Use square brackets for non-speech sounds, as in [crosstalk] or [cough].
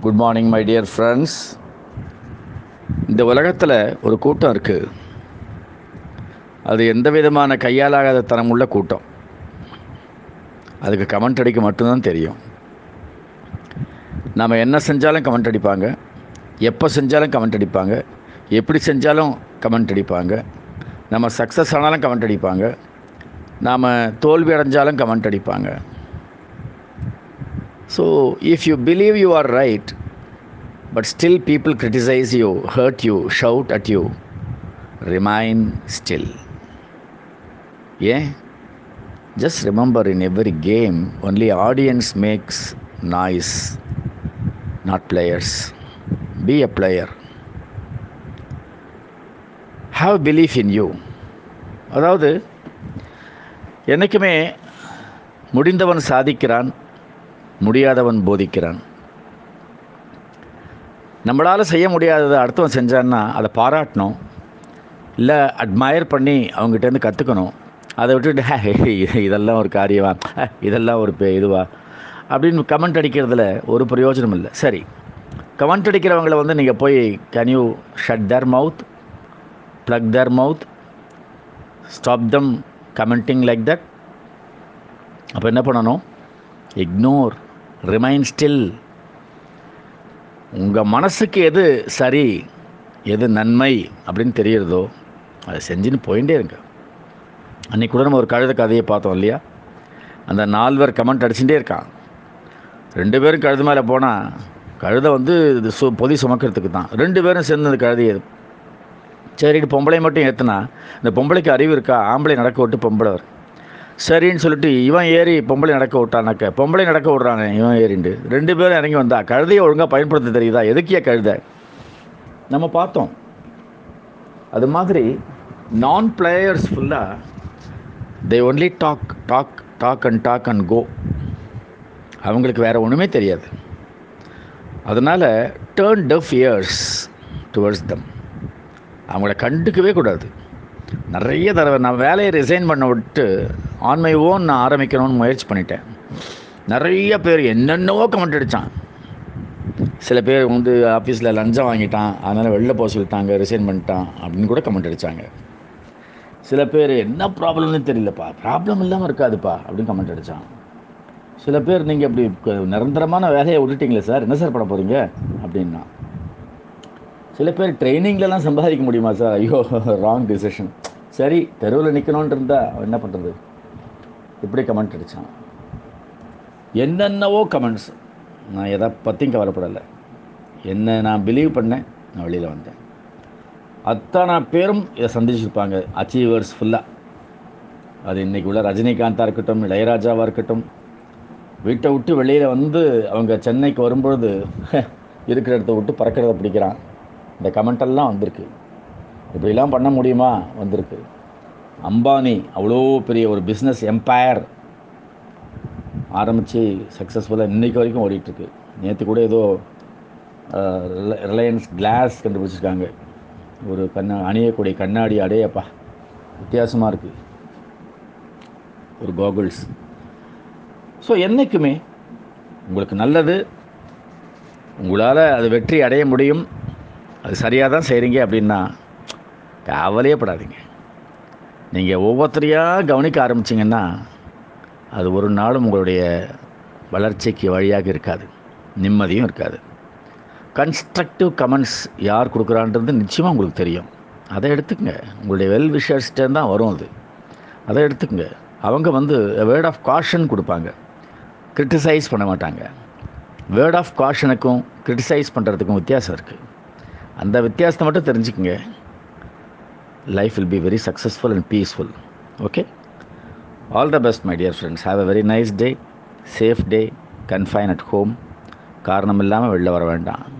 Good morning my dear friends இந்த உலகத்தில் ஒரு கூட்டம் இருக்குது அது எந்த விதமான கையாலாகாத தனமுள்ள கூட்டம்? அதுக்கு கமெண்ட் அடிக்க மட்டும்தான் தெரியும். நாம் என்ன செஞ்சாலும் கமெண்ட் அடிப்பாங்க. எப்போ செஞ்சாலும் கமெண்ட் அடிப்பாங்க. எப்படி செஞ்சாலும் கமெண்ட் அடிப்பாங்க. நம்ம சக்ஸஸ் ஆனாலும் கமெண்ட் அடிப்பாங்க. நாம் தோல்வி அடைஞ்சாலும் கமெண்ட் அடிப்பாங்க. so if you believe you are right but still people criticise you hurt you shout at you remain still and just remember in every game only audience makes noise not players be a player have belief in you அதாவது என்றைக்குமே முடிந்தவன் சாதிக்கிறான் முடியாதவன் போதிக்கிறான். நம்மளால் செய்ய முடியாததை அடுத்தவன் செஞ்சான்னா அதை பாராட்டணும். இல்லை அட்மயர் பண்ணி அவங்ககிட்டேருந்து கற்றுக்கணும் அதை விட்டுட்டு "ஹே, இதெல்லாம் ஒரு காரியமா? இதெல்லாம் ஒரு இதுவா? அப்படின்னு கமெண்ட் அடிக்கிறதுல ஒரு பிரயோஜனம் இல்லை. சரி. கமெண்ட் அடிக்கிறவங்கள வந்து நீங்கள் போய் can you shut their mouth plug their mouth stop them commenting like that அப்போ என்ன பண்ணணும்? இக்னோர் ரிமைன் ஸ்டில் உங்கள் மனசுக்கு எது சரி எது நன்மை அப்படின்னு தெரியிறதோ அதை செஞ்சுன்னு போயிட்டே இருங்க. அன்றைக்கி கூட நம்ம ஒரு கழுத கதையை பார்த்தோம் இல்லையா? அந்த நால்வர் கமெண்ட் அடிச்சுட்டே இருக்கான். ரெண்டு பேரும் கழுது மேலே போனால் கழுதை வந்து இது சு பொதி சுமக்கிறதுக்கு தான். ரெண்டு பேரும் சேர்ந்து அந்த கழுதையை சரி பொம்பளை மட்டும் ஏற்றுனா இந்த பொம்பளைக்கு அறிவு இருக்கா? ஆம்பளை நடக்க விட்டு பொம்பளை வரும் சரின்னு சொல்லிட்டு இவன் ஏறி பொம்பளை நடக்க விட்டானாக்க பொம்பளை நடக்க விட்றானே இவன் ஏறிண்டு. ரெண்டு பேரும் இறங்கி வந்தா கழுதையை ஒழுங்காக பயன்படுத்த தெரியுதா? எதுக்கே கழுதை? நம்ம பார்த்தோம். அது மாதிரி நான் பிளேயர்ஸ் ஃபுல்லாக they only talk talk talk and talk and go அவங்களுக்கு வேறு ஒன்றுமே தெரியாது. அதனால் turn deaf ears towards them அவங்கள கண்டுக்கவே கூடாது. நிறைய தடவை நான் வேலையை ரிசைன் பண்ண விட்டு ஆன் மை ஓன் நான் ஆரம்பிக்கணும்னு முயற்சி பண்ணிட்டேன். நிறைய பேர் என்னென்னவோ கமெண்ட் அடித்தான் சில பேர் வந்து ஆஃபீஸில் லஞ்சம் வாங்கிட்டான். அதனால் வெளில போக சொல்லிட்டாங்க ரிசைன் பண்ணிட்டான் அப்படின்னு கூட கமெண்ட் அடித்தாங்க சில பேர் என்ன ப்ராப்ளம்னு தெரியலப்பா. ப்ராப்ளம் இல்லாமல் இருக்காதுப்பா அப்படின்னு கமெண்ட் அடித்தான் சில பேர் நீங்கள் இப்படி நிரந்தரமான வேலையை விட்டுட்டீங்களே சார் என்ன சார் பண்ண போகிறீங்க அப்படின்னா. சில பேர் ட்ரைனிங்லலாம் சம்பாதிக்க முடியுமா சார்? ஐயோ ராங் டிசிஷன் சரி தெருவில் நிற்கணுன்ட்டு இருந்தால் என்ன பண்ணுறது இப்படி கமெண்ட் அடித்தான் என்னென்னவோ கமெண்ட்ஸ் நான் எதை பற்றியும் கவலைப்படலை என்ன நான் பிலீவ் பண்ணேன் நான் வெளியில் வந்தேன். அத்தனை பேரும் இதை சந்திச்சிருப்பாங்க அச்சீவர்ஸ் ஃபுல்லாக அது இன்றைக்கி உள்ள ரஜினிகாந்தாக இருக்கட்டும் இளையராஜாவாக இருக்கட்டும். வீட்டை விட்டு வெளியில் வந்து அவங்க சென்னைக்கு வரும்பொழுது [laughs] இருக்கிற இடத்த விட்டு பறக்கிறத பிடிக்கிறான். இந்த கமெண்டெல்லாம் வந்திருக்கு. இப்படிலாம் பண்ண முடியுமா? வந்திருக்கு. அம்பானி அவ்வளோ பெரிய ஒரு பிஸ்னஸ் எம்பையர் ஆரம்பித்து சக்ஸஸ்ஃபுல்லாக இன்றைக்கி வரைக்கும் ஓடிட்டுருக்கு. நேற்று கூட ஏதோ ரிலையன்ஸ் கிளாஸ் கண்டுபிடிச்சிருக்காங்க. ஒரு கண்ணா அணியக்கூடிய கண்ணாடி அடையப்பா. வித்தியாசமாக இருக்குது ஒரு கோகுல்ஸ் ஸோ என்றைக்குமே உங்களுக்கு நல்லது உங்களால் அது வெற்றி அடைய முடியும் அது சரியாக தான் செய்கிறீங்க அப்படின்னா கவலையே படாதீங்க. நீங்கள் ஒவ்வொருத்தரையாக கவனிக்க ஆரம்பிச்சிங்கன்னா அது ஒரு நாளும் உங்களுடைய வளர்ச்சிக்கு வழியாக இருக்காது. நிம்மதியும் இருக்காது. கன்ஸ்ட்ரக்டிவ் கமெண்ட்ஸ் யார் கொடுக்குறான்றது நிச்சயமாக உங்களுக்கு தெரியும். அதை எடுத்துக்கங்க. உங்களுடைய வெல் விஷர்ஸ்டேன் தான் வரும் அது. அதை எடுத்துக்கங்க. அவங்க வந்து வேர்ட் ஆஃப் காஷன் கொடுப்பாங்க. கிரிட்டிசைஸ் பண்ண மாட்டாங்க. வேர்ட் ஆஃப் காஷனுக்கும் கிரிட்டிசைஸ் பண்ணுறதுக்கும் வித்தியாசம் இருக்குது அந்த வித்தியாசத்தை மட்டும் தெரிஞ்சுக்கங்க. Life will be very successful and peaceful okay all the best my dear friends have a very nice day safe day confine at home காரணம் இல்லாமல் வெளில வர வேண்டாம்.